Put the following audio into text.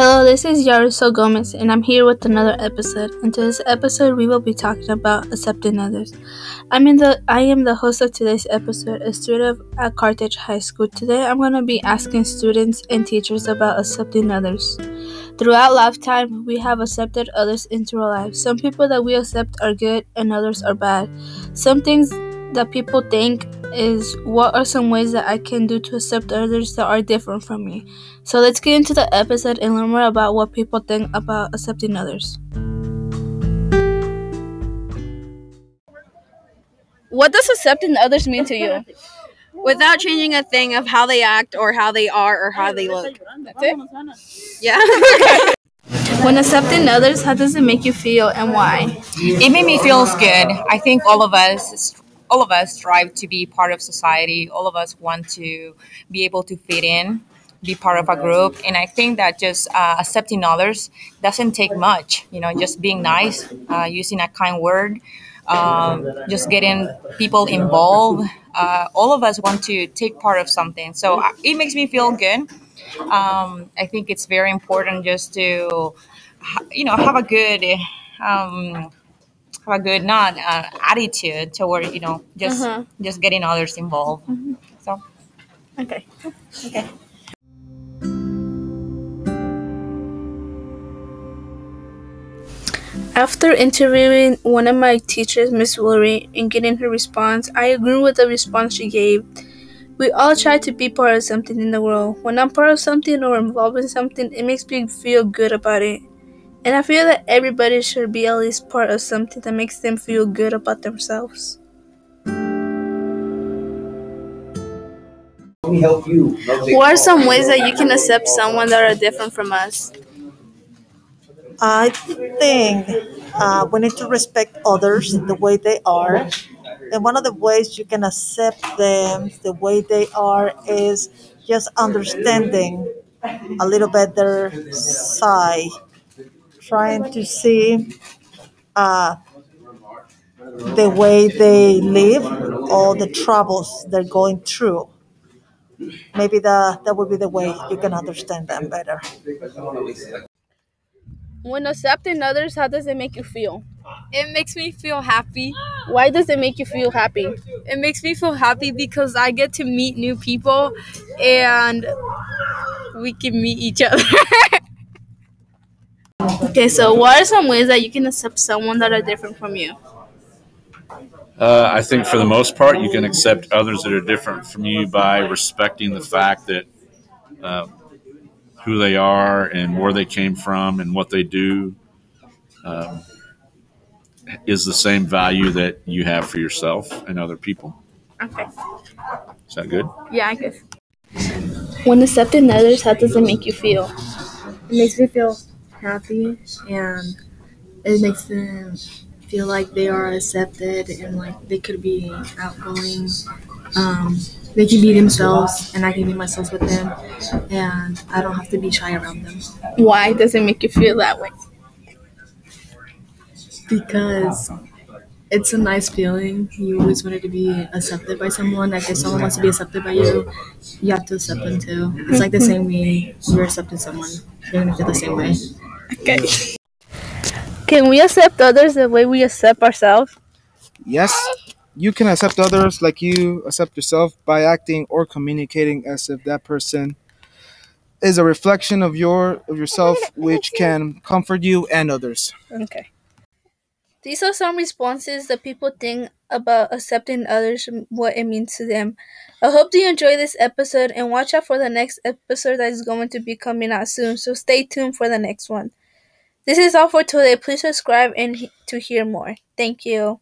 Hello, this is Yaruso Gomez, and I'm here with another episode. In today's episode, we will be talking about accepting others. I'm in the I am the host of today's episode, a student at Carthage High School. Today, I'm going to be asking students and teachers about accepting others. Throughout lifetime, we have accepted others into our lives. Some people that we accept are good, and others are bad. Some things that people think is what are some ways that I can do to accept others that are different from me. So let's get into the episode and learn more about what people think about accepting others. What does accepting others mean to you? Without changing a thing of how they act or how they are or how they look. That's it? Yeah. When accepting others, how does it make you feel and why? It made me feel good. I think all of us all of us strive to be part of society. All of us want to be able to fit in, be part of a group. And I think that just uh, accepting others doesn't take much. You know, just being nice, uh, using a kind word, um, just getting people involved. Uh, all of us want to take part of something. So uh, it makes me feel good. Um, I think it's very important just to, you know, have a good. Um, have a good not uh, attitude toward you know just Uh-huh. just getting others involved. So Okay. Okay. After interviewing one of my teachers, Miss Woolery, and getting her response, I agree with the response she gave. We all try to be part of something in the world. When I'm part of something or involved in something, it makes me feel good about it. And I feel that everybody should be at least part of something that makes them feel good about themselves. Let me help you. No What are some ways that you can accept someone that are different from us? I think uh, we need to respect others the way they are. And one of the ways you can accept them the way they are is just understanding a little bit their side, trying to see uh, the way they live, all the troubles they're going through. Maybe that, that would be the way you can understand them better. When accepting others, how does it make you feel? it makes me feel happy. Why does it make you feel happy? It makes me feel happy because I get to meet new people and we can meet each other. Okay, so what are some ways that you can accept someone that are different from you? Uh, I think for the most part, you can accept others that are different from you by respecting the fact that uh, who they are and where they came from and what they do um, is the same value that you have for yourself and other people. Okay. Is that good? Yeah, I guess. When accepting others, how does it make you feel? it makes me feel happy and it makes them feel like they are accepted and like they could be outgoing. Um, they can be themselves and i can be myself with them and i don't have to be shy around them. Why does it make you feel that way? because it's a nice feeling. You always wanted to be accepted by someone. Like if someone wants to be accepted by you you have to accept them too. It's like the same way you're accepting someone. You're gonna feel the same way Okay. Can we accept others the way we accept ourselves? Yes, you can accept others like you accept yourself by acting or communicating as if that person is a reflection of your of yourself which can comfort you and others. Okay. These are some responses that people think about accepting others and what it means to them. I hope you enjoy this episode and watch out for the next episode that is going to be coming out soon. So stay tuned for the next one. This is all for today. Please subscribe and he- to hear more. Thank you.